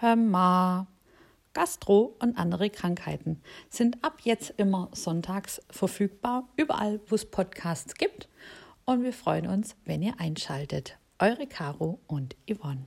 Hör mal. Gastro und andere Krankheiten sind ab jetzt immer sonntags verfügbar, überall, wo es Podcasts gibt. Und wir freuen uns, wenn ihr einschaltet. Eure Caro und Yvonne.